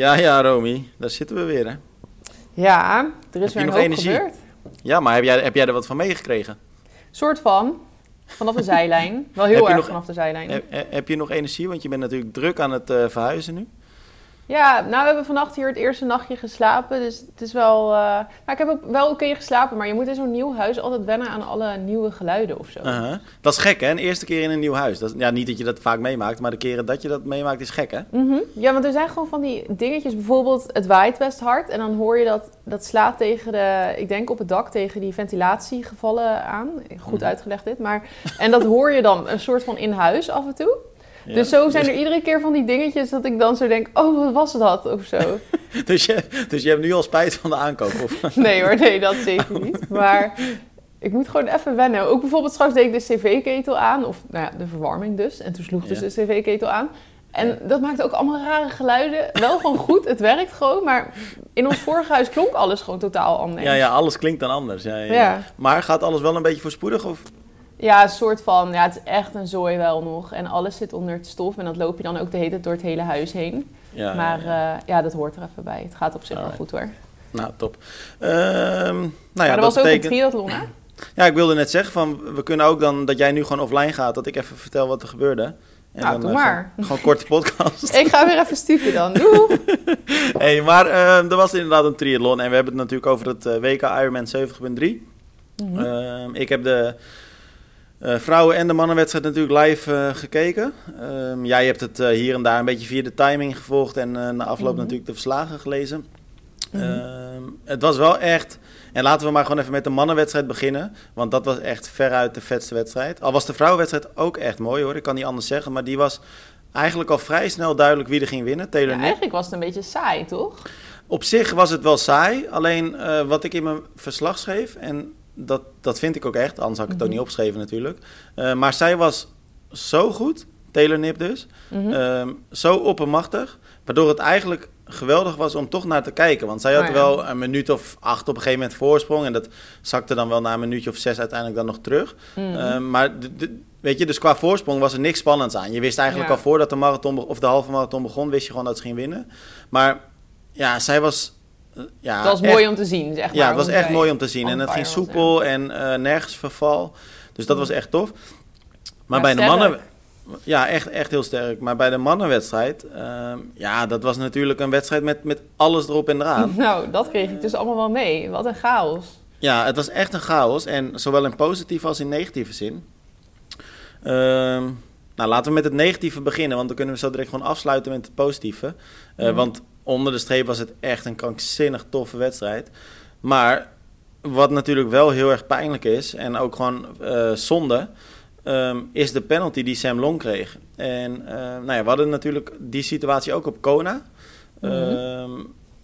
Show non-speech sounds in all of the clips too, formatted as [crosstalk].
Ja, ja, Romy, daar zitten we weer, hè? Ja, er is je weer een nog hoop energie? gebeurd. Ja, maar heb jij, heb jij er wat van meegekregen? Soort van. Vanaf de zijlijn. Wel heel Heb erg nog- vanaf de zijlijn. Heb, he- heb je nog energie? Want je bent natuurlijk druk aan het eh, verhuizen nu. Ja, nou we hebben vannacht hier het eerste nachtje geslapen. Dus het is wel... eh, Nou, ik heb ook wel oké geslapen. Maar je moet in zo'n nieuw huis altijd wennen aan alle nieuwe geluiden of zo. Dat is gek, hè? Een eerste keer in een nieuw huis. Dat ja, niet dat je dat vaak meemaakt, maar de keren dat je dat meemaakt is gek, hè? Mhm. Ja, want er zijn gewoon van die dingetjes. Bijvoorbeeld, het waait best hard. En dan hoor je dat, dat slaat tegen de, ik denk op het dak, tegen die ventilatiegevallen aan. Goed Mhm. uitgelegd dit. Maar, en dat hoor je dan een soort van in huis af en toe. Ja. Dus zo zijn er iedere keer van die dingetjes dat ik dan zo denk, oh, wat was dat? Of zo. [laughs] dus, je, dus je hebt nu al spijt van de aankoop? Of? [laughs] Nee hoor, nee, dat zeker niet. Maar ik moet gewoon even wennen. Ook bijvoorbeeld straks deed ik de cv-ketel aan. Of nou ja, de verwarming dus. En toen sloeg dus Ja. de cv-ketel aan. En Ja. dat maakte ook allemaal rare geluiden. Wel gewoon goed, het werkt gewoon. Maar in ons vorige huis klonk alles gewoon totaal anders. Ja, ja, alles klinkt dan anders. Ja, ja, ja. Ja. Maar gaat alles wel een beetje voorspoedig? Of? Ja, een soort van, ja, het is echt een zooi wel nog. En alles zit onder het stof. En dat loop je dan ook de hele tijd door het hele huis heen. Ja, maar ja, eh, ja, dat hoort er even bij. Het gaat op zich wel goed hoor. Nou, top. Ehm, nou ja, maar er dat was ook betekent... een triathlon hè? [clears throat] Ja, ik wilde net zeggen van, we kunnen ook dan, dat jij nu gewoon offline gaat, dat ik even vertel wat er gebeurde. En Nou, dan, doe eh, maar. [laughs] Gewoon, korte podcast. [laughs] Ik ga weer even stukken dan. Doei! [laughs] hey, maar eh, er was inderdaad een triathlon en we hebben het natuurlijk over het eh, WK Ironman 70.3. Mhm. Ehm, ik heb de eh, vrouwen- en de mannenwedstrijd natuurlijk live eh, gekeken. Ehm, jij hebt het eh, hier en daar een beetje via de timing gevolgd en na afloop Mhm. natuurlijk de verslagen gelezen. Mhm. Ehm, het was wel echt. En laten we maar gewoon even met de mannenwedstrijd beginnen. Want dat was echt veruit de vetste wedstrijd. Al was de vrouwenwedstrijd ook echt mooi hoor. Ik kan niet anders zeggen. Maar die was eigenlijk al vrij snel duidelijk wie er ging winnen. Taylor Ja, eigenlijk was het een beetje saai, toch? Op zich was het wel saai. Alleen wat ik in mijn verslag schreef. En dat, dat vind ik ook echt. Anders had ik het ook Mhm. niet opgeschreven natuurlijk. Eh, maar zij was zo goed. Taylor Nip dus. Ehm, zo oppermachtig. Waardoor het eigenlijk geweldig was om toch naar te kijken. Want zij had Oh ja. wel een minuut of acht op een gegeven moment voorsprong. En dat zakte dan wel na een minuutje of zes uiteindelijk dan nog terug. Mhm. Ehm, maar weet je, dus qua voorsprong was er niks spannends aan. Je wist eigenlijk Ja. al voordat de marathon of de halve marathon begon, wist je gewoon dat ze ging winnen. Maar ja, zij was. Ja, het was echt- mooi om te zien, zeg maar. ja, het was echt mooi om te zien. En het ging soepel en eh, nergens verval. Dus dat was echt tof. Maar Ja, bij de mannen... Ja, echt, echt heel sterk. Maar bij de mannenwedstrijd... ehm, ja, dat was natuurlijk een wedstrijd met, met alles erop en eraan. [laughs] Nou, dat kreeg ik dus allemaal wel mee. Wat een chaos. Ja, het was echt een chaos. En zowel in positieve als in negatieve zin. Ehm, nou, laten we met het negatieve beginnen. Want dan kunnen we zo direct gewoon afsluiten met het positieve. Eh, Mhm. Want onder de streep was het echt een krankzinnig toffe wedstrijd. Maar wat natuurlijk wel heel erg pijnlijk is... en ook gewoon eh, zonde... ehm, is de penalty die Sam Long kreeg. En eh, nou ja, we hadden natuurlijk die situatie ook op Kona. Mhm. Ehm,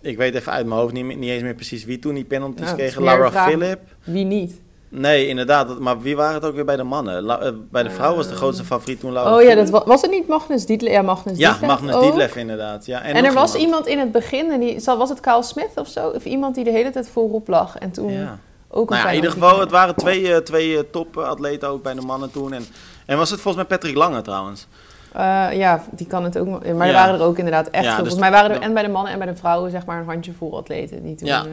ik weet even uit mijn hoofd niet, niet eens meer precies wie toen die penalties meer een Laura Philip. Wie niet? Nee, inderdaad. Maar wie waren het ook weer bij de mannen? La- eh, bij de vrouw was de Ehm. grootste favoriet toen Laura Oh ja, dat wa- was het niet Magnus Dietlef? Ja, Magnus Ja, Dietlef Magnus. Dietlef inderdaad. Ja, en er was iemand in het begin, en die, zal- was het Kyle Smith of zo? Of iemand die de hele tijd voorop lag en toen Ja. ook een Nou ja, in ieder geval, het waren twee, eh, twee eh, topatleten ook bij de mannen toen. En, en was het volgens mij Patrick Lange trouwens. Eh, ja, die kan het ook. Maar er Ja. waren er ook inderdaad echt Ja, dus Volgens mij waren er en bij de mannen en bij de vrouwen zeg maar een handjevol atleten die toen... Ja. eh,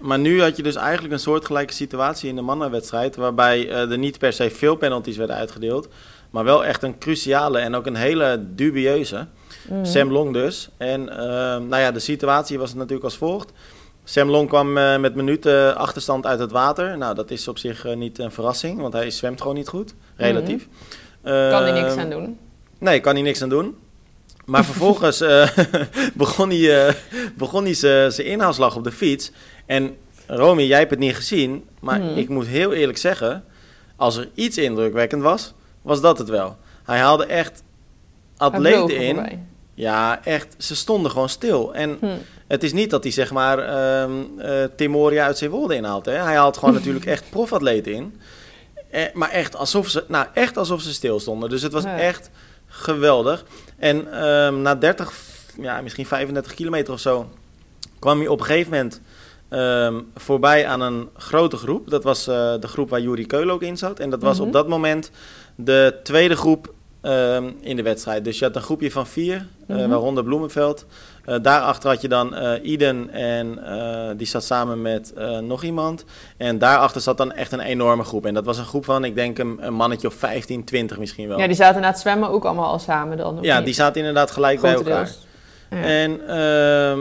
Maar nu had je dus eigenlijk een soortgelijke situatie in de mannenwedstrijd. Waarbij eh, er niet per se veel penalties werden uitgedeeld. Maar wel echt een cruciale en ook een hele dubieuze. mhm. Sam Long dus. En ehm, nou ja, de situatie was natuurlijk als volgt. Sam Long kwam eh, met minuten achterstand uit het water. Nou, dat is op zich eh, niet een verrassing, want hij zwemt gewoon niet goed, relatief. Kan hij niks Ehm, aan doen. Nee, kan hij niks aan doen. Maar vervolgens [laughs] begon hij, begon hij zijn inhaalslag op de fiets. En Romy, jij hebt het niet gezien, maar Mhm. ik moet heel eerlijk zeggen... als er iets indrukwekkend was, was dat het wel. Hij haalde echt atleten in. voorbij. Ja, echt, ze stonden gewoon stil. En Hm. het is niet dat hij zeg maar eh, Timoria uit Zeewolde inhaalt. Hè? Hij haalt gewoon [laughs] natuurlijk echt profatleten in. Eh, maar echt alsof, ze, nou, echt alsof ze stil stonden. Dus het was Ja. echt geweldig. En ehm, na 30, ja, misschien 35 kilometer of zo... kwam hij op een gegeven moment ehm, voorbij aan een grote groep. Dat was eh, de groep waar Juri Keul ook in zat. En dat was Mhm. op dat moment de tweede groep ehm, in de wedstrijd. Dus je had een groepje van vier, eh, Mhm. waaronder Bloemenveld. Eh, daarachter had je dan Iden en die zat samen met nog iemand. En daarachter zat dan echt een enorme groep. En dat was een groep van, ik denk, een, een mannetje of 15, 20 misschien wel. Ja, die zaten na het zwemmen ook allemaal al samen dan. Ja, niet? die zaten inderdaad gelijk bij elkaar. Ja. En ehm,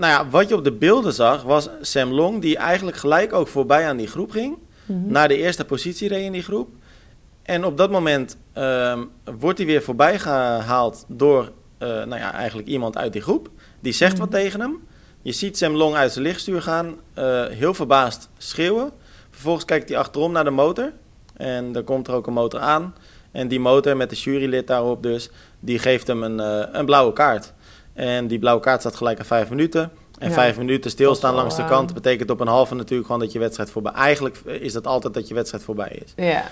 nou ja, wat je op de beelden zag, was Sam Long, die eigenlijk gelijk ook voorbij aan die groep ging. Mhm. Naar de eerste positie reed in die groep. En op dat moment ehm, wordt hij weer voorbij gehaald door eh, nou ja, eigenlijk iemand uit die groep. Die zegt wat Mhm. tegen hem. Je ziet Sam Long uit zijn lichtstuur gaan, eh, heel verbaasd schreeuwen. Vervolgens kijkt hij achterom naar de motor. En er komt er ook een motor aan. En die motor met de jurylid daarop dus, die geeft hem een, eh, een blauwe kaart. En die blauwe kaart staat gelijk aan vijf minuten. En Ja, vijf minuten stilstaan langs de eh, kant betekent op een halve natuurlijk gewoon dat je wedstrijd voorbij... Eigenlijk is dat altijd dat je wedstrijd voorbij is. Ja,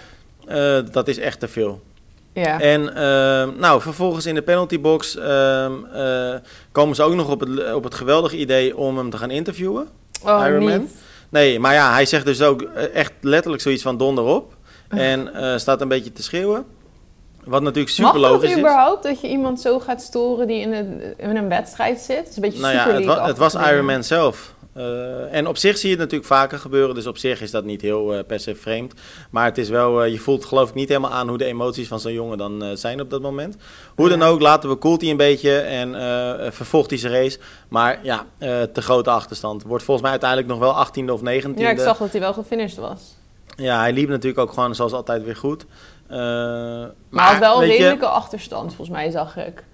Eh, dat is echt te veel. ja. En ehm, nou, vervolgens in de penaltybox eh, komen ze ook nog op het, op het geweldige idee om hem te gaan interviewen. oh, Iron Man? niet. Nee, maar ja, hij zegt dus ook eh, echt letterlijk zoiets van donder op. En eh, staat een beetje te schreeuwen. Wat natuurlijk super Mag logisch is. überhaupt, dat je iemand zo gaat storen die in een, in een wedstrijd zit? Het is een beetje Nou ja, het, wa- het was Iron. Man zelf. Eh, en op zich zie je het natuurlijk vaker gebeuren, dus op zich is dat niet heel eh, per se vreemd. Maar het is wel, eh, je voelt geloof ik niet helemaal aan hoe de emoties van zo'n jongen dan zijn op dat moment. Hoe dan ook, later bekoelt hij een beetje en vervolgt hij zijn race. Maar ja, te grote achterstand. Wordt volgens mij uiteindelijk nog wel 18e of 19e. Ja, ik zag dat hij wel gefinished was. Ja, hij liep natuurlijk ook gewoon zoals altijd weer goed. Eh, maar Maar wel een je- redelijke achterstand, volgens mij, zag ik.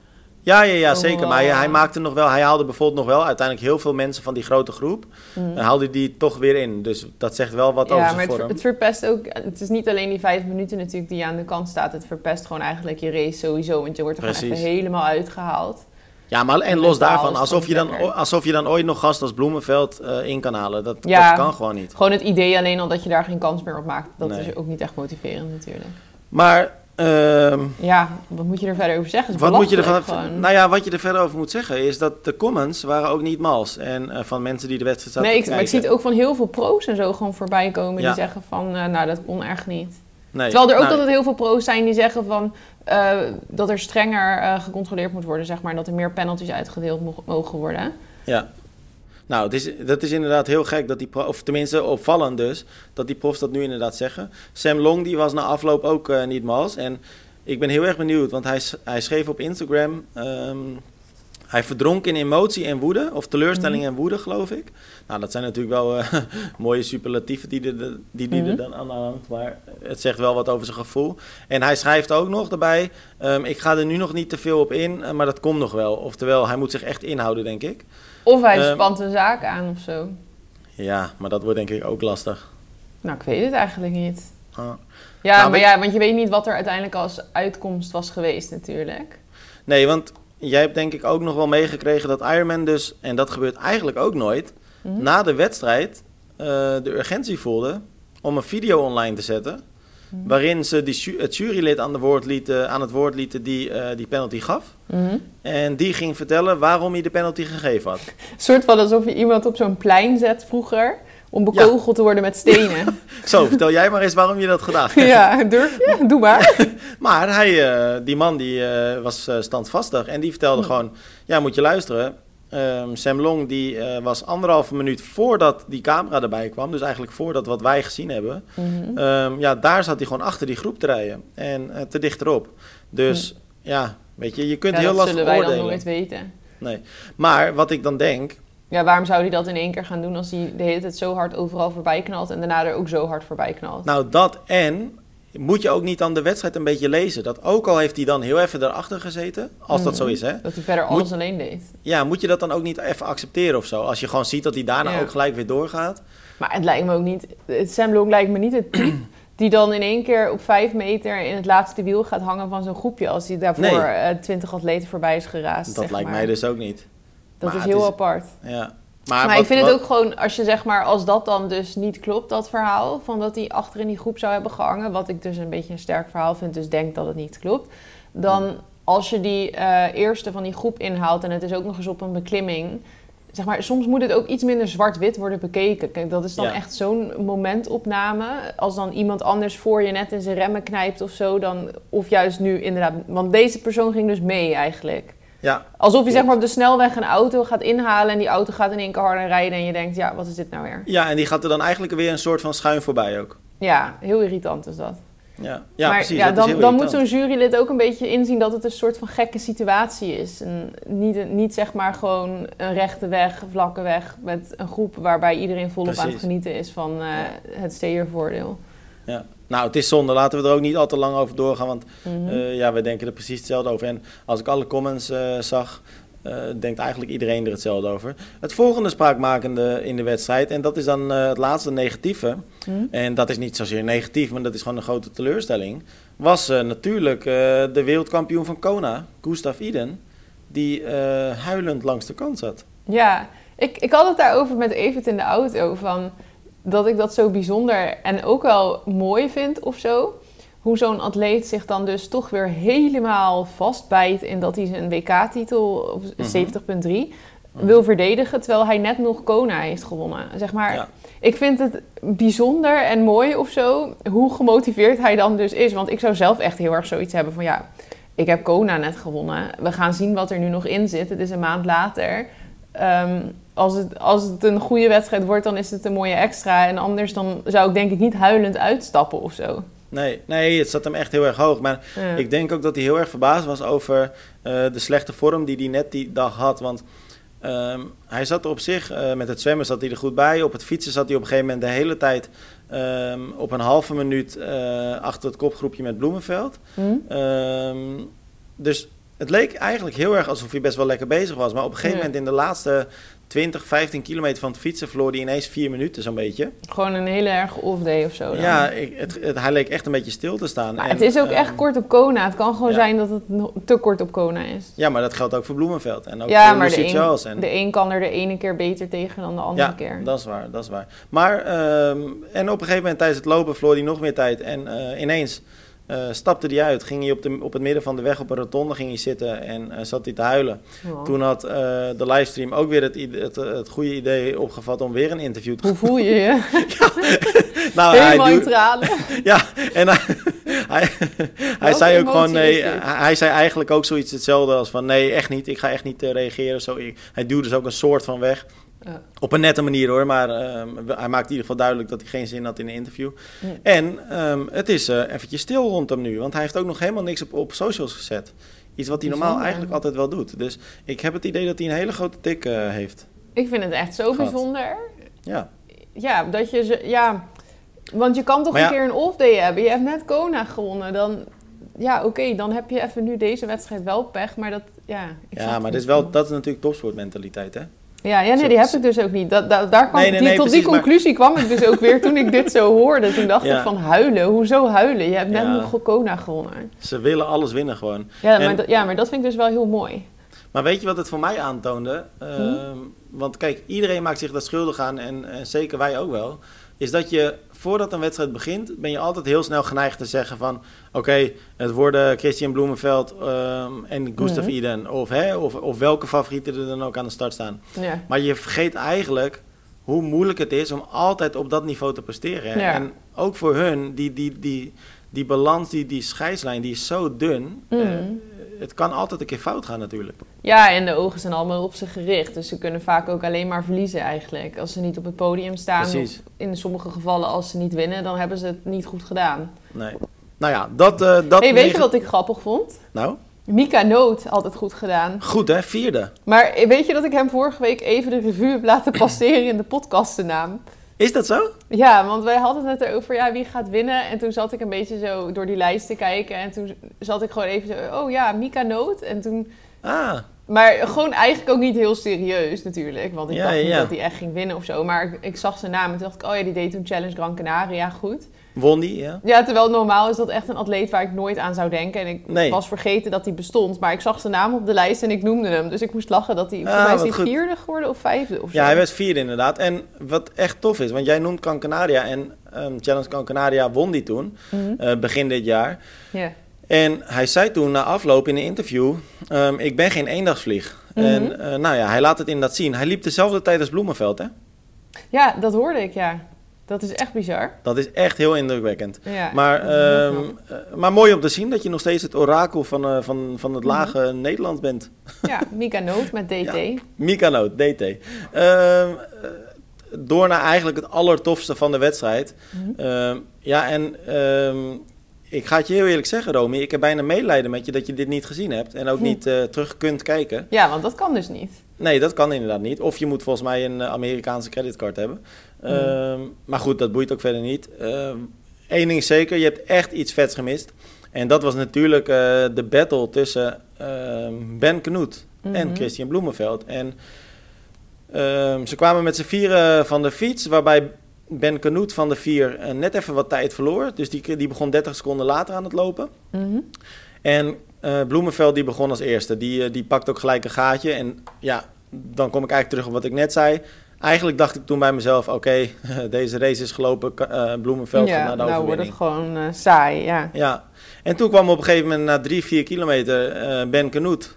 Ja, ja, ja zeker. Maar hij, wow. hij maakte nog wel, hij haalde bijvoorbeeld nog wel uiteindelijk heel veel mensen van die grote groep. Mhm. En haalde die toch weer in. Dus dat zegt wel wat over zijn maar het, vorm. het verpest ook... Het is niet alleen die vijf minuten natuurlijk die je aan de kant staat. Het verpest gewoon eigenlijk je race sowieso. Want je wordt er gewoon even helemaal uitgehaald. Ja, maar en En los daarvan, alsof je, dan, alsof je dan ooit nog gast als Bloemenveld eh, in kan halen. Dat, Ja. dat kan gewoon niet. Gewoon het idee alleen al dat je daar geen kans meer op maakt. Dat Nee. is ook niet echt motiverend natuurlijk. Maar ehm, Ja, wat moet je er verder over zeggen? Wat moet je belachelijk gewoon. Nou ja, wat je er verder over moet zeggen is dat de comments waren ook niet mals. En eh, van mensen die de wedstrijd zaten Nee, ik, maar ik zie het ook van heel veel pro's en zo gewoon voorbij komen. Ja. Die zeggen van, eh, nou dat kon echt niet. Nee. Terwijl er ook Nou, altijd heel veel pro's zijn die zeggen van... eh, dat er strenger gecontroleerd moet worden, zeg maar. En dat er meer penalties uitgedeeld mo- mogen worden. Ja. Nou, is, dat is inderdaad heel gek dat die pro, of tenminste opvallend dus, dat die profs dat nu inderdaad zeggen. Sam Long die was na afloop ook eh, niet mals. En ik ben heel erg benieuwd, want hij, hij schreef op Instagram, ehm, hij verdronk in emotie en woede, of teleurstelling Mhm. en woede geloof ik. Nou, dat zijn natuurlijk wel eh, [laughs] mooie superlatieven die, er- die, die Mhm. er dan aan hangt, maar het zegt wel wat over zijn gevoel. En hij schrijft ook nog daarbij, ehm, ik ga er nu nog niet te veel op in, eh, maar dat komt nog wel. Oftewel, hij moet zich echt inhouden, denk ik. Of hij Ehm. spant een zaak aan of zo. Ja, maar dat wordt denk ik ook lastig. Nou, ik weet het eigenlijk niet. Ah. Ja, Nou, maar ja, want je weet niet wat er uiteindelijk als uitkomst was geweest natuurlijk. Nee, want jij hebt denk ik ook nog wel meegekregen dat Ironman dus, en dat gebeurt eigenlijk ook nooit, Mhm. na de wedstrijd eh, de urgentie voelde om een video online te zetten. Mhm. Waarin ze die, het jurylid aan, de woord lieten, aan het woord lieten die eh, die penalty gaf. Mhm. En die ging vertellen waarom hij de penalty gegeven had. Een [laughs] soort van alsof je iemand op zo'n plein zet vroeger... om bekogeld te worden met stenen. [laughs] Zo, vertel jij maar eens waarom je dat gedaan hebt. ja, durf je? [laughs] Doe maar. [laughs] Maar hij, eh, die man die eh, was eh, standvastig en die vertelde Hm. gewoon, ja moet je luisteren. Ehm, Sam Long die was anderhalve minuut voordat die camera erbij kwam, dus eigenlijk voordat wat wij gezien hebben. Mhm. ehm, ja, daar zat hij gewoon achter die groep te rijden en te dichterop. Dus ja, weet je, je kunt Hm. Ja, heel dat lastig zullen wij dan oordelen. nooit weten. Nee. Maar wat ik dan denk, Ja, waarom zou hij dat in één keer gaan doen als hij de hele tijd zo hard overal voorbij knalt en daarna er ook zo hard voorbij knalt? nou dat en moet je ook niet dan de wedstrijd een beetje lezen. Dat ook al heeft hij dan heel even erachter gezeten, als dat zo is hè. Dat hij verder Moet- alles alleen deed. Ja, moet je dat dan ook niet even accepteren of zo? Als je gewoon ziet dat hij daarna Ja. ook gelijk weer doorgaat. Maar het lijkt me ook niet... Het Sam Long lijkt me niet het type [clears throat] die dan in één keer op vijf meter in het laatste wiel gaat hangen van zo'n groepje. Als hij daarvoor Nee. eh, twintig atleten voorbij is geraast. Dat lijkt maar. mij dus ook niet. Dat maar is heel is- apart. Ja. Maar, wat- ik vind wat- het ook gewoon, als je zeg maar, als dat dan dus niet klopt, dat verhaal, van dat hij achter in die groep zou hebben gehangen, wat ik dus een beetje een sterk verhaal vind, dus denk dat het niet klopt, dan als je die eh, eerste van die groep inhaalt en het is ook nog eens op een beklimming, zeg maar, soms moet het ook iets minder zwart-wit worden bekeken. Kijk, dat is dan Ja. echt zo'n momentopname. Als dan iemand anders voor je net in zijn remmen knijpt of zo, dan, of juist nu inderdaad. Want deze persoon ging dus mee eigenlijk. Ja, Alsof je zeg maar op de snelweg een auto gaat inhalen en die auto gaat in één keer harder rijden en je denkt, ja, wat is dit nou weer? ja, en die gaat er dan eigenlijk weer een soort van schuin voorbij ook. Ja, heel irritant is dat. Ja, ja maar precies. ja, dan, dan moet zo'n jurylid ook een beetje inzien dat het een soort van gekke situatie is. En niet, niet zeg maar gewoon een rechte weg, vlakke weg met een groep waarbij iedereen volop aan het genieten is van eh, het steervoordeel. Ja. Nou, het is zonde. Laten we er ook niet al te lang over doorgaan, want Mhm. eh, ja, we denken er precies hetzelfde over. En als ik alle comments eh, zag, eh, denkt eigenlijk iedereen er hetzelfde over. Het volgende spraakmakende in de wedstrijd, en dat is dan het laatste negatieve, Mhm. en dat is niet zozeer negatief, maar dat is gewoon een grote teleurstelling, was natuurlijk de wereldkampioen van Kona, Gustav Iden, die huilend langs de kant zat. Ja, ik, ik had het daarover met Evert in de auto. Van dat ik dat zo bijzonder en ook wel mooi vind of zo. Hoe zo'n atleet zich dan dus toch weer helemaal vastbijt in dat hij zijn WK-titel Mhm. 70.3 wil verdedigen. Terwijl hij net nog Kona heeft gewonnen. Zeg maar, Ja. ik vind het bijzonder en mooi of zo. Hoe gemotiveerd hij dan dus is. Want ik zou zelf echt heel erg zoiets hebben van ja. Ik heb Kona net gewonnen. We gaan zien wat er nu nog in zit. Het is een maand later. Ehm, als, het, als het een goede wedstrijd wordt, dan is het een mooie extra. En anders dan zou ik denk ik niet huilend uitstappen of zo. Nee, nee, het zat hem echt heel erg hoog. Maar Ja. Ik denk ook dat hij heel erg verbaasd was over eh, de slechte vorm die hij net die dag had. Want ehm, hij zat er op zich, eh, met het zwemmen zat hij er goed bij. Op het fietsen zat hij op een gegeven moment de hele tijd ehm, op een halve minuut eh, achter het kopgroepje met Bloemenveld. Hm? Ehm, dus het leek eigenlijk heel erg alsof hij best wel lekker bezig was. Maar op een gegeven Ja. moment in de laatste 20, 15 kilometer van het fietsen verloor hij ineens vier minuten zo'n beetje. Gewoon een hele erg off-day of zo. dan. Ja, ik, het, het- hij leek echt een beetje stil te staan. Maar En, het is ook ehm, echt kort op Kona. Het kan gewoon ja. zijn dat het te kort op Kona is. Ja, maar dat geldt ook voor Bloemenveld en ook ja, voor maar de een, En, de een kan er de ene keer beter tegen dan de andere ja, keer. dat is waar, dat is waar. Maar, ehm, en op een gegeven moment tijdens het lopen verloor hij nog meer tijd. En eh, ineens eh, stapte hij uit, ging hij op, de, op het midden van de weg op een rotonde ging hij zitten en eh, zat hij te huilen. Toen had eh, de livestream ook weer het, het, het goede idee opgevat om weer een interview te Hoe voel je je? [laughs] [laughs] Nou, Helemaal in. [laughs] Ja, en hij, hij, zei ook gewoon nee. dit? Hij zei eigenlijk ook zoiets hetzelfde als van nee, echt niet. Ik ga echt niet reageren. Zo, ik- hij duwde dus ook een soort van weg. Ja. Op een nette manier hoor, maar ehm, hij maakt in ieder geval duidelijk dat hij geen zin had in een interview. En ehm, het is eh eventjes stil rond hem nu, want hij heeft ook nog helemaal niks op, op socials gezet. Iets wat hij normaal eigenlijk altijd wel doet. Dus ik heb het idee dat hij een hele grote tik eh, heeft. Ik vind het echt zo Gehad. bijzonder. Ja, Ja, dat je ze... Ja, want je kan toch een keer een off-day hebben. Je hebt net Kona gewonnen. Dan... Ja, oké, dan heb je even nu deze wedstrijd wel pech. Maar dat... Ja, ik ja maar dat niet. is, wel, dat is natuurlijk topsportmentaliteit hè. Ja, ja nee, die heb ik dus ook niet. Dat, dat- daar kwam, Nee, nee, die, tot die maar- conclusie kwam ik dus ook weer toen ik dit zo hoorde. Toen dacht Ja. ik van huilen. Hoezo huilen? Je hebt net Ja. nog gewonnen. Ze willen alles winnen gewoon. Ja, En- maar, dat- ja, maar dat vind ik dus wel heel mooi. Maar weet je wat het voor mij aantoonde? Ehm, Want kijk, iedereen maakt zich daar schuldig aan en, en zeker wij ook wel. Is dat je voordat een wedstrijd begint, ben je altijd heel snel geneigd te zeggen van... Oké, het worden Christian Bloemenveld ehm, en Gustav Mhm. Iden. Of, hè, of, of welke favorieten er dan ook aan de start staan. Ja. Maar je vergeet eigenlijk hoe moeilijk het is om altijd op dat niveau te presteren. Ja. En ook voor hun, die, die, die, die balans, die, die scheidslijn, die is zo dun. Mhm. Eh, het kan altijd een keer fout gaan natuurlijk. ja, en de ogen zijn allemaal op ze gericht. Dus ze kunnen vaak ook alleen maar verliezen eigenlijk. Als ze niet op het podium staan. Precies. Of in sommige gevallen als ze niet winnen, dan hebben ze het niet goed gedaan. Nee. Nou ja, dat... eh dat hey, weet je wat ik grappig vond? Nou, Mika Noot altijd goed gedaan. goed hè, vierde. Maar weet je dat ik hem vorige week even de revue heb laten [laughs] passeren in de podcastnaam? Is dat zo? Ja, want wij hadden het erover, ja, wie gaat winnen? En toen zat ik een beetje zo door die lijst te kijken. En toen zat ik gewoon even zo, oh ja, Mika Noot. En toen... Ah, Maar gewoon eigenlijk ook niet heel serieus natuurlijk. Want ik Ja, dacht niet ja. dat hij echt ging winnen of zo. Maar ik, ik zag zijn naam en toen dacht ik, oh ja, die deed toen Challenge Gran Canaria goed. Won die, ja. Ja, terwijl normaal is dat echt een atleet waar ik nooit aan zou denken. En ik Nee. was vergeten dat hij bestond. Maar ik zag zijn naam op de lijst en ik noemde hem. Dus ik moest lachen dat hij, Ah, volgens mij is hij vierde geworden of vijfde of zo. Ja, hij werd vierde inderdaad. En wat echt tof is, want jij noemt Can Canaria en ehm, Challenge Can Canaria won die toen, Mhm. eh, begin dit jaar. Ja. En hij zei toen na afloop in een interview, ehm, ik ben geen eendagsvlieg. Mhm. En eh, nou ja, hij laat het inderdaad zien. Hij liep dezelfde tijd als Bloemenveld, hè? Ja, dat hoorde ik, ja. Dat is echt bizar. Dat is echt heel indrukwekkend. Ja, Maar, ehm, eh, maar mooi om te zien dat je nog steeds het orakel van, eh, van, van het Mhm. lage Nederland bent. Ja, Mika Noot met [laughs] DT. Ja. Mika Noot, DT. Ehm, eh, door naar eigenlijk het allertofste van de wedstrijd. Mhm. Ehm, ja, en ik ga het je heel eerlijk zeggen, Romy. Ik heb bijna medelijden met je dat je dit niet gezien hebt. En ook Hm. niet terug kunt kijken. Ja, want dat kan dus niet. Nee, dat kan inderdaad niet. Of je moet volgens mij een Amerikaanse creditcard hebben. Ehm, Maar goed, dat boeit ook verder niet. Eén ding is zeker, je hebt echt iets vets gemist. En dat was natuurlijk eh, de battle tussen ehm, Ben Knoet en Mhm. Christian Bloemenveld. En ehm, ze kwamen met z'n vieren van de fiets, waarbij Ben Knoet van de vier eh, net even wat tijd verloor. Dus die, die begon 30 seconden later aan het lopen. Mhm. En eh, Bloemenveld die begon als eerste. Die, die pakt ook gelijk een gaatje. En ja, dan kom ik eigenlijk terug op wat ik net zei. Eigenlijk dacht ik toen bij mezelf, oké, [laughs] deze race is gelopen. Eh, Bloemenveld Ja, naar de nou wordt het gewoon eh, saai, ja. Ja, en toen kwam op een gegeven moment na drie, vier kilometer eh, Ben Knoet.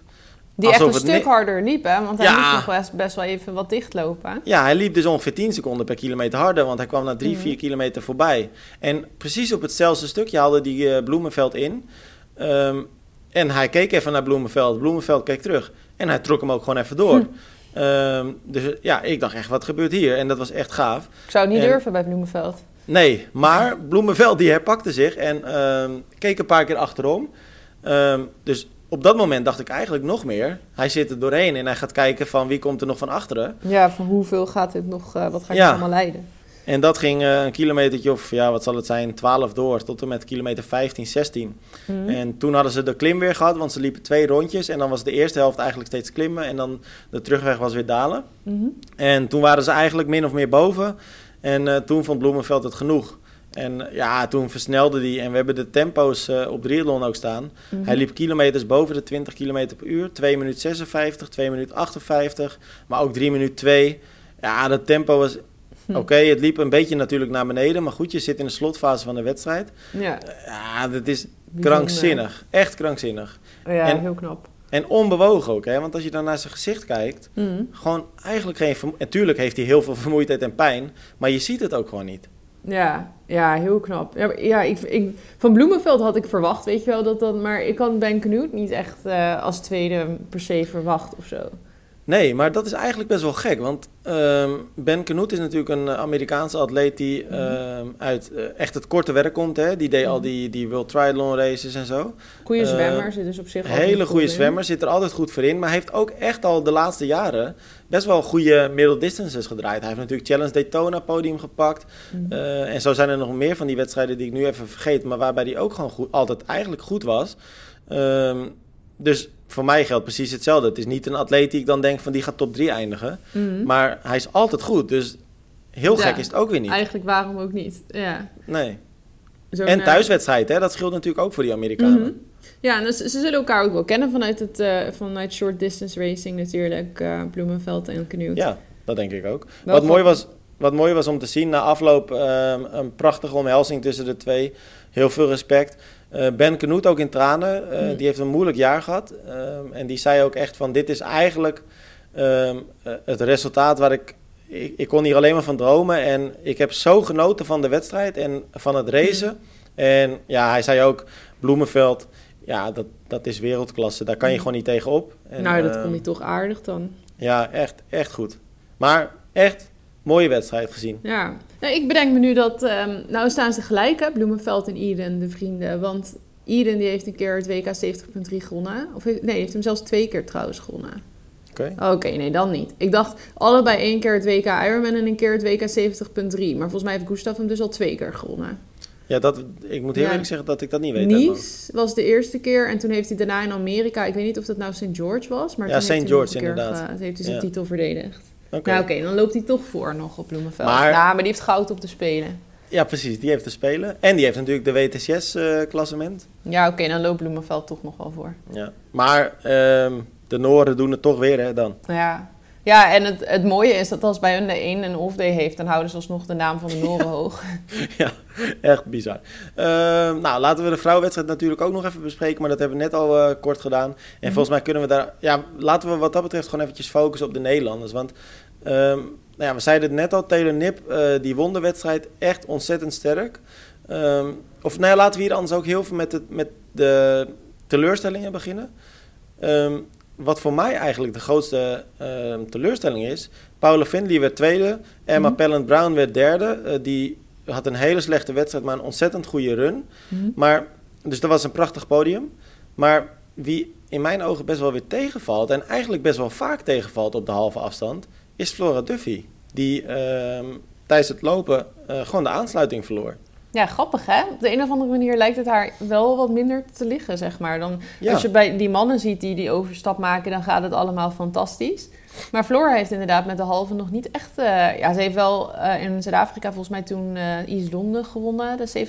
Die echt een stuk harder liep, hè? Want hij Ja. moest nog best, best wel even wat dichtlopen. Ja, hij liep dus ongeveer 10 seconden per kilometer harder, want hij kwam na drie, Mhm. vier kilometer voorbij. En precies op hetzelfde stukje haalde die Bloemenveld in. Ehm, en hij keek even naar Bloemenveld. Bloemenveld keek terug. En hij trok hem ook gewoon even door. Hm. Ehm, dus ja, ik dacht echt, wat gebeurt hier? En dat was echt gaaf. Ik zou het niet En- durven bij Bloemenveld. Nee, maar [laughs] Bloemenveld die herpakte zich en ehm, keek een paar keer achterom. Ehm, dus op dat moment dacht ik eigenlijk nog meer. Hij zit er doorheen en hij gaat kijken van wie komt er nog van achteren. Ja, van hoeveel gaat dit nog, eh, wat ga ik Ja. allemaal leiden? En dat ging eh, een kilometertje of, ja, wat zal het zijn, 12 door, tot en met kilometer 15, 16. Mhm. En toen hadden ze de klim weer gehad, want ze liepen twee rondjes. En dan was de eerste helft eigenlijk steeds klimmen en dan de terugweg was weer dalen. Mhm. En toen waren ze eigenlijk min of meer boven. En eh, toen vond Bloemenveld het genoeg. En ja, toen versnelde hij. En we hebben de tempo's eh, op triathlon ook staan. Mhm. Hij liep kilometers boven de 20 km per uur. 2 minuten 56, 2 minuten 58. Maar ook 3 minuten 2. Ja, dat tempo was... Hm. Oké, het liep een beetje natuurlijk naar beneden. Maar goed, je zit in de slotfase van de wedstrijd. Ja, Ja, dat is krankzinnig. Echt krankzinnig. Ja, En- heel knap. En onbewogen ook, hè. Want als je dan naar zijn gezicht kijkt... Mhm. Gewoon eigenlijk geen... Natuurlijk heeft hij heel veel [laughs] vermoeidheid en pijn. Maar je ziet het ook gewoon niet. Ja, ja, heel knap. Ja, ja ik, ik, van Bloemenveld had ik verwacht, weet je wel, dat dat, maar ik had Ben Knoet niet echt eh, als tweede per se verwacht of zo. Nee, maar dat is eigenlijk best wel gek. Want ehm, Ben Knoet is natuurlijk een eh, Amerikaanse atleet die Mhm. ehm, uit eh, echt het korte werk komt. Hè? Die deed al Mhm. die, die World Triathlon races en zo. Goeie Eh, zwemmer, zit dus op zich Hele goed goede zwemmer, zit er altijd goed voor in. Maar heeft ook echt al de laatste jaren best wel goede middle distances gedraaid. Hij heeft natuurlijk Challenge Daytona podium gepakt. Mhm. Eh, en zo zijn er nog meer van die wedstrijden die ik nu even vergeet. Maar waarbij hij ook gewoon goed, altijd eigenlijk goed was. Ehm, dus voor mij geldt precies hetzelfde. Het is niet een atleet die ik dan denk van die gaat top 3 eindigen. Mhm. Maar hij is altijd goed. Dus heel Ja. gek is het ook weer niet. Eigenlijk waarom ook niet, ja. Nee. En thuiswedstrijd, hè? dat scheelt natuurlijk ook voor die Amerikanen. Mhm. Ja, en dus, ze zullen elkaar ook wel kennen vanuit, het, eh, vanuit short distance racing natuurlijk, eh, Bloemenveld en Knoet. Ja, dat denk ik ook. Wel Wat mooi, was, wat mooi was om te zien na afloop, ehm, een prachtige omhelzing tussen de twee. Heel veel respect. Eh, ben Knoet ook in tranen. Eh, Mm. Die heeft een moeilijk jaar gehad. Ehm, en die zei ook echt van, dit is eigenlijk ehm, eh, het resultaat waar ik, ik... Ik kon hier alleen maar van dromen. En ik heb zo genoten van de wedstrijd en van het racen. En ja, hij zei ook, Bloemenveld... Ja, dat, dat is wereldklasse. Daar kan je Mm. gewoon niet tegenop. En, nou, dat ehm, vond hij toch aardig dan. ja, echt, echt goed. Maar echt mooie wedstrijd gezien. Ja, nou, ik bedenk me nu dat... ehm, nou staan ze gelijk, hè, Bloemenveld en Eden, de vrienden. Want Eden die heeft een keer het WK 70.3 gewonnen. Of heeft- nee, heeft hem zelfs twee keer trouwens gewonnen. Oké. Oké, nee, dan niet. Ik dacht allebei één keer het WK Ironman en een keer het WK 70.3. Maar volgens mij heeft Gustav hem dus al twee keer gewonnen. Ja, dat, ik moet heel Ja. eerlijk zeggen dat ik dat niet weet. Nice was de eerste keer en toen heeft hij daarna in Amerika... Ik weet niet of dat nou St. George was, maar Ja, toen St. George, inderdaad. ge- heeft hij zijn Ja. titel verdedigd. Nou oké, dan loopt hij toch voor nog op Bloemenveld. Maar- Nou, maar die heeft goud op de Spelen. Ja, precies. Die heeft te spelen. En die heeft natuurlijk de WTCS-klassement. Ja, oké, dan loopt Bloemenveld toch nog wel voor. ja. Maar ehm, de Noorden doen het toch weer, hè, dan. Ja. Ja, en het, het mooie is dat als bij hun de een een off-day heeft, dan houden ze alsnog de naam van de Noren hoog. [laughs] ja, echt bizar. Ehm, nou, laten we de vrouwenwedstrijd natuurlijk ook nog even bespreken, maar dat hebben we net al eh, kort gedaan. En Mhm. volgens mij kunnen we daar, ja, laten we wat dat betreft gewoon eventjes focussen op de Nederlanders. Want, ehm, nou ja, we zeiden het net al, Taylor Nip, eh, die won de wedstrijd echt ontzettend sterk. Ehm, of nou ja, laten we hier anders ook heel veel met, het, met de teleurstellingen beginnen. Ehm, wat voor mij eigenlijk de grootste ehm, teleurstelling is. Paula Findlay werd tweede. Emma Mhm. Pellant Brown werd derde. Eh, die had een hele slechte wedstrijd, maar een ontzettend goede run. Mhm. Maar, dus dat was een prachtig podium. Maar wie in mijn ogen best wel weer tegenvalt, en eigenlijk best wel vaak tegenvalt op de halve afstand, is Flora Duffy. Die ehm, tijdens het lopen eh, gewoon de aansluiting verloor. Ja, grappig hè? Op de een of andere manier lijkt het haar wel wat minder te liggen, zeg maar. Dan, Ja. Als je bij die mannen ziet die die overstap maken, dan gaat het allemaal fantastisch. Maar Flora heeft inderdaad met de halve nog niet echt... eh, ja, ze heeft wel eh, in Zuid-Afrika volgens mij toen East Londen gewonnen, de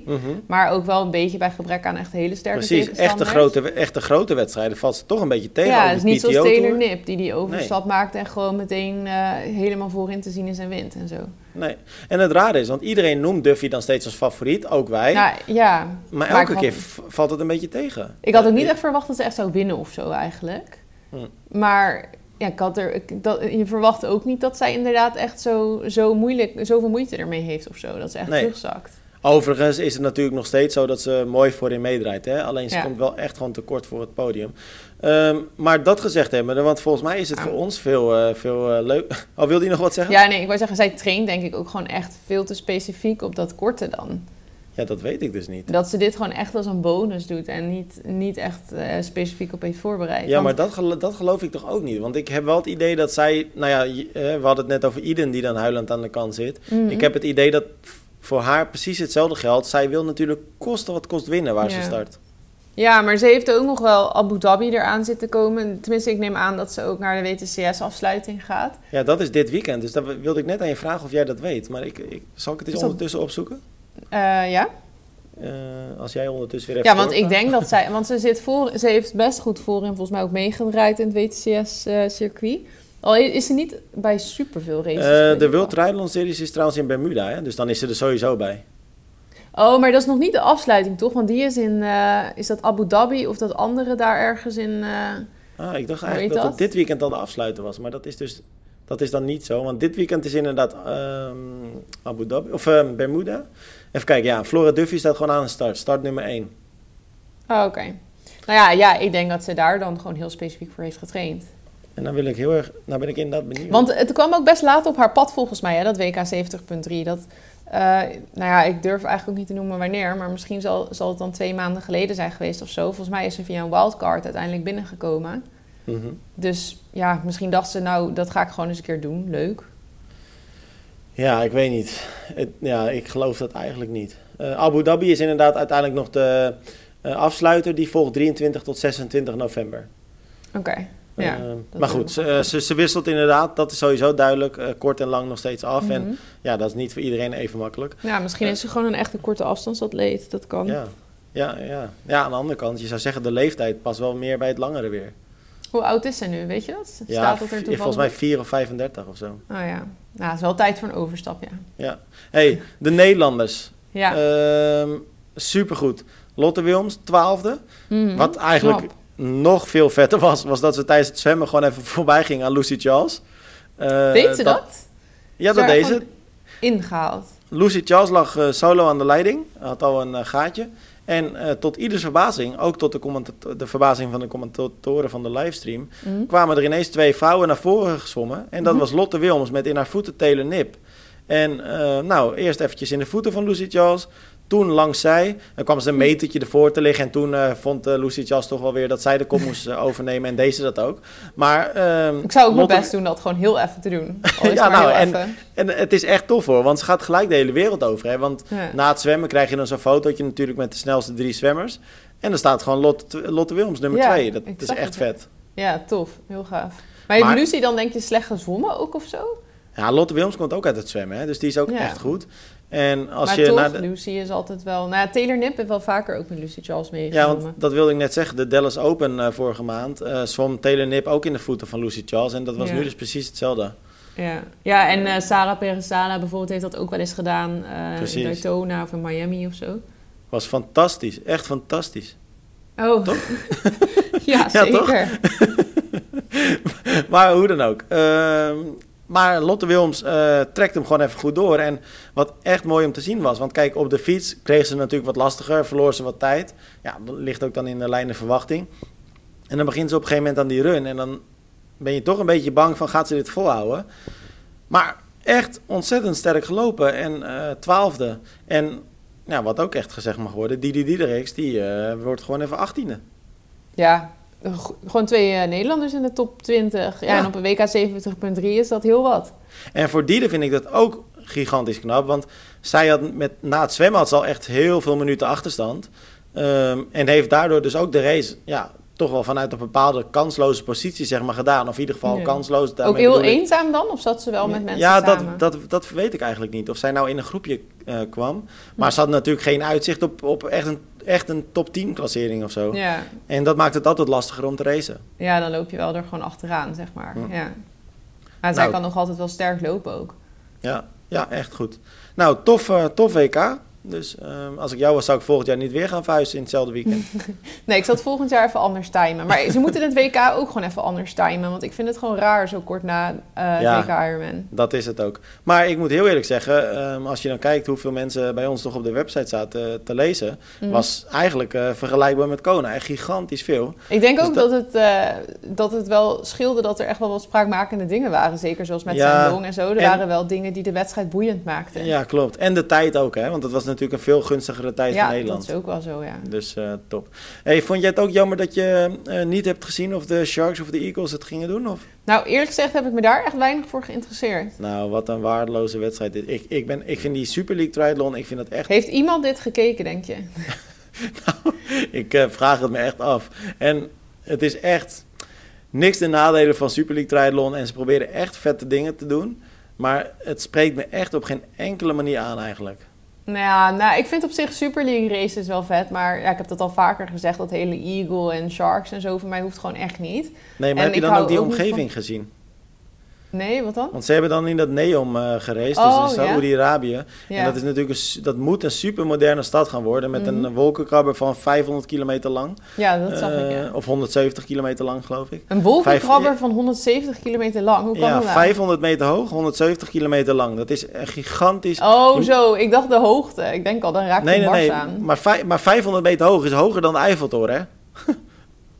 70.3. Mhm. Maar ook wel een beetje bij gebrek aan echt hele sterke Precies, echte grote, echte grote wedstrijden valt ze toch een beetje tegen. Ja, het is niet zoals Taylor. Nip, die die overstap maakte en gewoon meteen helemaal voorin te zien is en wint en zo. Nee. En het rare is, want iedereen noemt Duffy dan steeds als favoriet, ook wij. Nou, ja. maar elke keer valt het een beetje tegen. Ik had ook niet echt verwacht dat ze echt zou winnen of zo eigenlijk. Hm. Maar ja, ik had er, ik, dat, je verwacht ook niet dat zij inderdaad echt zo, zo moeilijk, zoveel moeite ermee heeft of zo. Dat ze echt Nee. terugzakt. Overigens is het natuurlijk nog steeds zo dat ze mooi voorin meedraait. Hè? Alleen ze Ja. komt wel echt gewoon tekort voor het podium. Ehm, maar dat gezegd hebben, want volgens mij is het Ja. voor ons veel, eh, veel eh, leuk. Oh, wilde je nog wat zeggen? Ja, nee, ik wou zeggen, zij traint denk ik ook gewoon echt veel te specifiek op dat korte dan. Ja, dat weet ik dus niet. Dat ze dit gewoon echt als een bonus doet en niet, niet echt eh, specifiek op heeft voorbereid. Ja, Want- maar dat, gelo- dat geloof ik toch ook niet. Want ik heb wel het idee dat zij... Nou ja, eh, we hadden het net over Iden die dan huilend aan de kant zit. Mhm. Ik heb het idee dat voor haar precies hetzelfde geldt. Zij wil natuurlijk kosten wat kost winnen waar ze start. Ja, maar ze heeft ook nog wel Abu Dhabi eraan zitten komen. Tenminste, ik neem aan dat ze ook naar de WTCS-afsluiting gaat. Ja, dat is dit weekend. Dus daar wilde ik net aan je vragen of jij dat weet. Maar ik, ik, zal ik het eens dat- ondertussen opzoeken? Eh, ja? Eh, als jij ondertussen weer even Ja, want ik denk dat zij... Want ze, zit voor, ze heeft best goed voorin volgens mij ook meegedraaid in het WTCS-circuit. Al is ze niet bij superveel races. Eh, de World? Triathlon Series is trouwens in Bermuda, hè? dus dan is ze er sowieso bij. Oh, maar dat is nog niet de afsluiting, toch? Want die is in... eh, is dat Abu Dhabi of dat andere daar ergens in... eh, Ah, ik dacht eigenlijk dat, dat? het dit weekend al de afsluiter was, maar dat is dus dat is dan niet zo. Want dit weekend is inderdaad ehm, Abu Dhabi, of ehm, Bermuda. Even kijken, ja, Flora Duffy staat gewoon aan de start, start nummer 1. Oh, oké. Nou ja, ja, ik denk dat ze daar dan gewoon heel specifiek voor heeft getraind. En dan wil ik heel erg, nou ben ik inderdaad benieuwd. Want het kwam ook best laat op haar pad volgens mij, hè, dat WK 70.3. Dat, eh, nou ja, ik durf eigenlijk ook niet te noemen wanneer, maar misschien zal, zal het dan twee maanden geleden zijn geweest of zo. Volgens mij is ze via een wildcard uiteindelijk binnengekomen. Mhm. Dus ja, misschien dacht ze, nou, dat ga ik gewoon eens een keer doen. Leuk. Ja, ik weet niet. Het- ja, ik geloof dat eigenlijk niet. Eh, Abu Dhabi is inderdaad uiteindelijk nog de eh, afsluiter. Die volgt 23 tot 26 november. Oké, ja. Eh, maar goed, ze, ze, ze wisselt inderdaad. Dat is sowieso duidelijk. kort en lang nog steeds af. En Mhm. ja, dat is niet voor iedereen even makkelijk. Ja, misschien is ze gewoon een echte korte afstandsatleet. Dat kan. Ja. Ja, ja. ja, aan de andere kant, je zou zeggen de leeftijd past wel meer bij het langere weer. Hoe oud is ze nu, weet je dat? Ja, Staat dat er toevallig volgens mij op? 4 of 35 of zo. Oh ja. Nou, het is wel tijd voor een overstap, ja. Ja. hey, de Nederlanders. Ja. Ehm supergoed. Lotte Wilms, twaalfde. Mhm. Wat eigenlijk Knap. nog veel vetter was, was dat ze tijdens het zwemmen gewoon even voorbij ging aan Lucy Charles. Eh, Deed ze dat? Ja, dat deed ze. Ingehaald. Lucy Charles lag eh, solo aan de leiding. Had al een eh, gaatje. En eh, tot ieders verbazing, ook tot de, de verbazing van de commentatoren van de livestream, Mhm. kwamen er ineens twee vrouwen naar voren gezwommen. En dat Mhm. was Lotte Wilms met in haar voeten Taylor Nip. En eh, nou, eerst eventjes in de voeten van Lucy Charles. Toen langs zij. Dan kwam ze een metertje ervoor te liggen. En toen eh, vond eh, Lucy Charles toch wel weer dat zij de kop [laughs] moest eh, overnemen. En deed ze dat ook. Maar, ehm, Ik zou ook Lotte- mijn best doen dat gewoon heel even te doen. [laughs] Ja, nou, en- even. En het is echt tof hoor. Want ze gaat gelijk de hele wereld over. Hè? Want Ja. na het zwemmen krijg je dan zo'n fotootje natuurlijk met de snelste drie zwemmers. En dan staat gewoon Lotte, Lotte Wilms nummer Ja, twee. Dat is echt vet. ja, tof. Heel gaaf. Maar heeft Maar- Lucy dan denk je slecht gezwommen ook of zo? Ja, Lotte Wilms komt ook uit het zwemmen. Hè? Dus die is ook Ja. echt goed. En als maar je toch, naar de, Lucy is altijd wel... Nou ja, Taylor Nip heeft wel vaker ook met Lucy Charles ja, meegenomen. want dat wilde ik net zeggen. De Dallas Open eh, vorige maand eh zwom Taylor Nip ook in de voeten van Lucy Charles. En dat was Ja. nu dus precies hetzelfde. Ja, ja en eh, Sarah Peresala bijvoorbeeld heeft dat ook wel eens gedaan in. Daytona of in Miami of zo. Was fantastisch. Echt fantastisch. Oh, Toch? [laughs] ja, [laughs] Ja, zeker. [laughs] maar hoe dan ook. Maar Lotte Wilms eh, trekt hem gewoon even goed door. En wat echt mooi om te zien was. Want kijk, op de fiets kreeg ze natuurlijk wat lastiger. Verloor ze wat tijd. Ja, dat ligt ook dan in de lijn de verwachting. En dan begint ze op een gegeven moment aan die run. En dan ben je toch een beetje bang van gaat ze dit volhouden. Maar echt ontzettend sterk gelopen. En eh, twaalfde. En wat ook echt gezegd mag worden. Didi Diedericks, die eh, wordt gewoon even achttiende. Ja, gewoon twee eh, Nederlanders in de top 20. Ja, Ja. en op een WK 70.3 is dat heel wat. En voor Diede vind ik dat ook gigantisch knap. Want zij had met, na het zwemmen had ze al echt heel veel minuten achterstand. Ehm, en heeft daardoor dus ook de race ja, toch wel vanuit een bepaalde kansloze positie zeg maar, gedaan. Of in ieder geval Ja. kansloos. ook heel ik- eenzaam dan? Of zat ze wel met mensen ja, samen? dat, dat, dat weet ik eigenlijk niet. Of zij nou in een groepje eh, kwam. Maar ze had natuurlijk geen uitzicht op, op echt, een, echt een top 10 klassering of zo. Ja. En dat maakt het altijd lastiger om te racen. ja, dan loop je wel er gewoon achteraan, zeg maar. Hm. Ja. Maar zij Nou. kan nog altijd wel sterk lopen ook. Ja, ja echt goed. Nou, tof, eh, tof WK. Dus ehm, als ik jou was, zou ik volgend jaar niet weer gaan verhuizen in hetzelfde weekend. [laughs] Nee, ik zal het volgend jaar even anders timen. Maar ze moeten het WK ook gewoon even anders timen. Want ik vind het gewoon raar zo kort na eh Ja. WK Ironman. Dat is het ook. Maar ik moet heel eerlijk zeggen, ehm, als je dan kijkt hoeveel mensen bij ons toch op de website zaten te lezen, Mhm. was eigenlijk eh, vergelijkbaar met Kona. Echt gigantisch veel. Ik denk Dus ook dat- dat, het, eh, dat het wel scheelde dat er echt wel wat spraakmakende dingen waren. Zeker zoals met Ja, zijn long en zo. Er en- waren wel dingen die de wedstrijd boeiend maakten. Ja, klopt. En de tijd ook, hè? Want het was natuurlijk een veel gunstigere tijd Ja, Nederland. dat is ook wel zo, ja. Dus eh, top. Hey, vond jij het ook jammer dat je eh, niet hebt gezien of de Sharks of de Eagles het gingen doen? Of? Nou, eerlijk gezegd heb ik me daar echt weinig voor geïnteresseerd. Nou, wat een waardeloze wedstrijd. Ik, ik, ben, ik vind die Super League Triathlon, ik vind dat echt Heeft iemand dit gekeken, denk je? [laughs] Ik eh, vraag het me echt af. En het is echt niks de nadelen van Super League Triathlon. En ze proberen echt vette dingen te doen. Maar het spreekt me echt op geen enkele manier aan eigenlijk. Nou ja, nou, ik vind op zich Super League races wel vet. Maar ja, ik heb dat al vaker gezegd. Dat hele Eagle en Sharks en zo voor mij hoeft gewoon echt niet. Nee, maar En heb je dan ook die omgeving gezien? Nee, wat dan? Want ze hebben dan in dat Neom eh gereisd, Oh, dus in ja. Saoedi-Arabië. En Ja. dat, is natuurlijk een, dat moet een supermoderne stad gaan worden. Met Mhm. een wolkenkrabber van 500 kilometer lang. ja, dat zag ik, Eh, ja. Of 170 kilometer lang, geloof ik. Een wolkenkrabber vijf- van 170 kilometer lang. Hoe kan Ja, dat nou? 500 meter hoog, 170 kilometer lang. Dat is een gigantisch... Oh, Je- zo. Ik dacht de hoogte. Ik denk al, dan raak Nee, je nee, Mars nee. aan. Maar, maar 500 meter hoog is hoger dan de Eiffeltoren, hè? [laughs]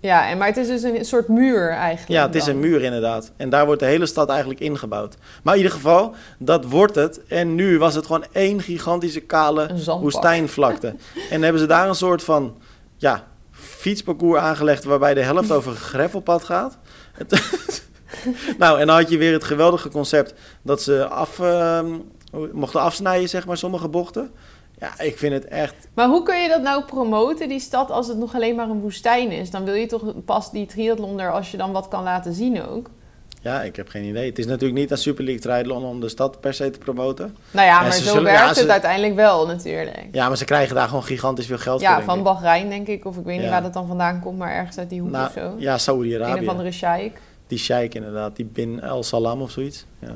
Ja, en, maar het is dus een soort muur eigenlijk. Ja, het is dan. een muur inderdaad. En daar wordt de hele stad eigenlijk ingebouwd. Maar in ieder geval, dat wordt het. En nu was het gewoon één gigantische kale woestijnvlakte. [laughs] en hebben ze daar een soort van, ja, fietsparcours aangelegd... waarbij de helft over een gravelpad gaat. [laughs] Nou, en dan had je weer het geweldige concept... dat ze af, ehm, mochten afsnijden, zeg maar, sommige bochten. Ja, ik vind het echt Maar hoe kun je dat nou promoten, die stad, als het nog alleen maar een woestijn is? Dan wil je toch pas die triathlon er als je dan wat kan laten zien ook? Ja, ik heb geen idee. Het is natuurlijk niet aan Super League Triathlon om de stad per se te promoten. Nou ja, maar zo zullen- werkt ja, het uiteindelijk wel natuurlijk. Ja, maar ze krijgen daar gewoon gigantisch veel geld voor. Ja, van ik. Bahrein denk ik, of ik weet niet waar dat dan vandaan komt, maar ergens uit die hoek Nou, of zo. Ja, Een Saoedi-Arabië. of andere sheik. Die sheik inderdaad, die bin El Salam of zoiets. Ja.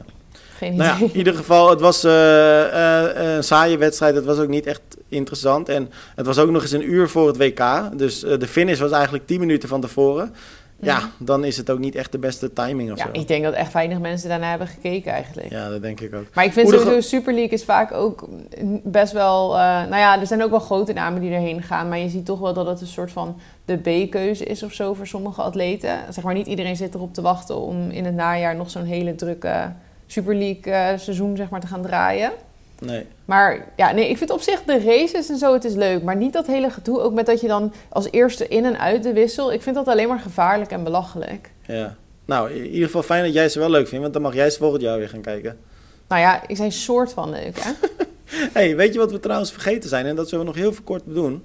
Geen Nou ja, idee. in ieder geval, het was eh, eh, een saaie wedstrijd. Het was ook niet echt interessant. En het was ook nog eens een uur voor het WK. Dus eh, de finish was eigenlijk 10 minuten van tevoren. Ja, dan is het ook niet echt de beste timing of Ja, zo. ik denk dat echt weinig mensen daarna hebben gekeken eigenlijk. Ja, dat denk ik ook. Maar ik vind sowieso Super League is vaak ook best wel... eh, nou ja, er zijn ook wel grote namen die erheen gaan. Maar je ziet toch wel dat het een soort van de B-keuze is of zo voor sommige atleten. Zeg maar, niet iedereen zit erop te wachten om in het najaar nog zo'n hele drukke Super League eh, seizoen zeg maar, te gaan draaien. Nee. Maar ja, nee, ik vind op zich de races en zo, het is leuk. Maar niet dat hele gedoe, ook met dat je dan als eerste in en uit de wissel. Ik vind dat alleen maar gevaarlijk en belachelijk. Ja. Nou, in ieder geval fijn dat jij ze wel leuk vindt. Want dan mag jij ze volgend jaar weer gaan kijken. Nou ja, ik zijn soort van leuk, hè? [laughs] hey, weet je wat we trouwens vergeten zijn? En dat zullen we nog heel veel kort doen.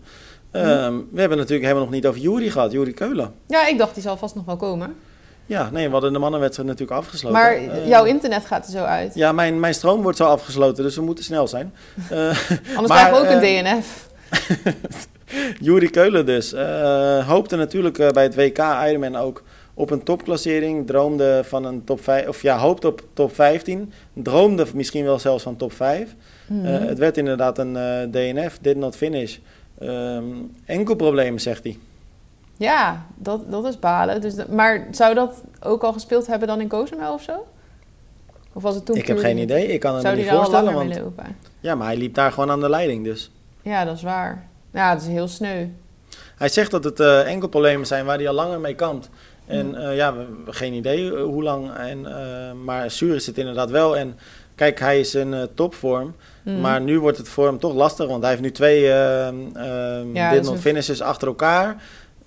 Ehm, We hebben natuurlijk helemaal nog niet over Juri gehad, Juri Keulen. Ja, ik dacht die zal vast nog wel komen. Ja, nee, we hadden de mannenwedstrijd natuurlijk afgesloten. Maar Eh, jouw internet gaat er zo uit. Ja, mijn, mijn stroom wordt zo afgesloten, dus we moeten snel zijn. Eh [laughs] Anders krijgen we ook een eh, DNF. [laughs] Juri Keulen dus. hoopte natuurlijk bij het WK Ironman ook op een topklassering. Droomde van een top 5, of ja, hoopte op top 15. Droomde misschien wel zelfs van top 5. Mhm. Het werd inderdaad een DNF, did not finish. Ehm, enkel probleem, zegt hij. Ja, dat, dat is balen. Dus maar zou dat ook al gespeeld hebben dan in Cozumel of zo? Of was het toen Ik heb geen idee, ik kan het me niet voorstellen. Want, ja, maar hij liep daar gewoon aan de leiding dus. Ja, dat is waar. Ja, dat is heel sneu. Hij zegt dat het eh, enkel problemen zijn waar hij al langer mee kampt. En Mhm. eh, ja, geen idee eh, hoe lang. En, maar zuur is het inderdaad wel. En kijk, hij is in topvorm. Mhm. Maar nu wordt het voor hem toch lastig. Want hij heeft nu twee Ja, dit not een- finishes achter elkaar.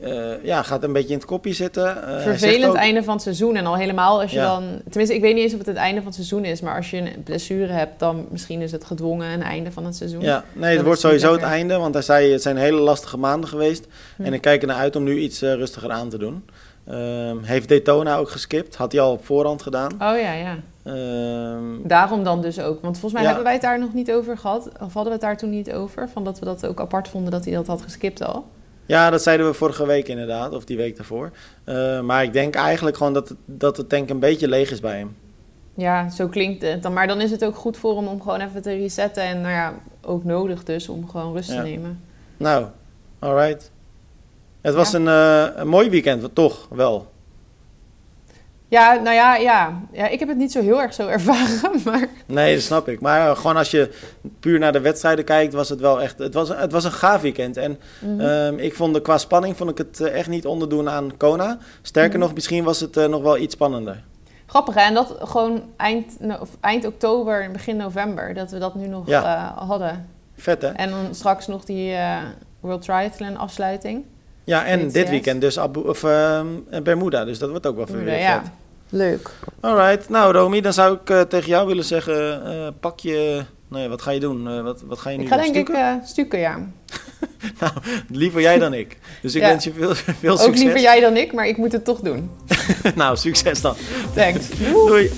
Eh, ja, gaat een beetje in het kopje zitten. Eh, Vervelend ook- einde van het seizoen. En al helemaal als je Ja. dan... Tenminste, ik weet niet eens of het het einde van het seizoen is. Maar als je een blessure hebt, dan misschien is het gedwongen een einde van het seizoen. Ja, nee, Dat het wordt sowieso het einde. Want hij zei, het zijn hele lastige maanden geweest. Hm. En ik kijk er naar uit om nu iets eh, rustiger aan te doen. Ehm, heeft Daytona ook geskipt. Had hij al op voorhand gedaan. Oh ja, ja. Ehm, Daarom dan dus ook. Want volgens mij Ja. hebben wij het daar nog niet over gehad. Of hadden we het daar toen niet over? Van dat we dat ook apart vonden dat hij dat had geskipt al. Ja, dat zeiden we vorige week inderdaad. Of die week daarvoor. Eh, maar ik denk eigenlijk gewoon dat, het- dat de tank een beetje leeg is bij hem. Ja, zo klinkt het. Dan, maar dan is het ook goed voor hem om gewoon even te resetten. En nou ja, ook nodig dus om gewoon rust Ja. te nemen. Nou, alright. Het was Ja. een, eh, een mooi weekend, toch wel. Ja, nou ja, ja. ja, ik heb het niet zo heel erg zo ervaren. [laughs] Maar Nee, dat snap ik. Maar eh, gewoon als je puur naar de wedstrijden kijkt, was het wel echt. Het was, het was een gaaf weekend. En Mhm. ehm, ik vond de, qua spanning vond ik het eh, echt niet onderdoen aan Kona. Sterker Mhm. nog, misschien was het eh, nog wel iets spannender. grappig hè. En dat gewoon eind, of eind oktober en begin november. Dat we dat nu nog Ja. hadden. Vet hè? En dan straks nog die World Triathlon afsluiting. Ja, en Dit, weekend dus Abu, of, ehm, Bermuda. Dus dat wordt ook wel weer ja, vet. Leuk. Alright, nou Romy, dan zou ik eh, tegen jou willen zeggen, eh, pak je... Nee, wat ga je doen? Eh, wat, wat ga je nu Ik ga doen? denk ik Stukken? stukken, ja. [laughs] Liever jij dan ik. Dus ik Ja. wens je veel, veel Ook succes. liever jij dan ik, maar ik moet het toch doen. [laughs] nou, succes dan. Thanks. [laughs] Doei.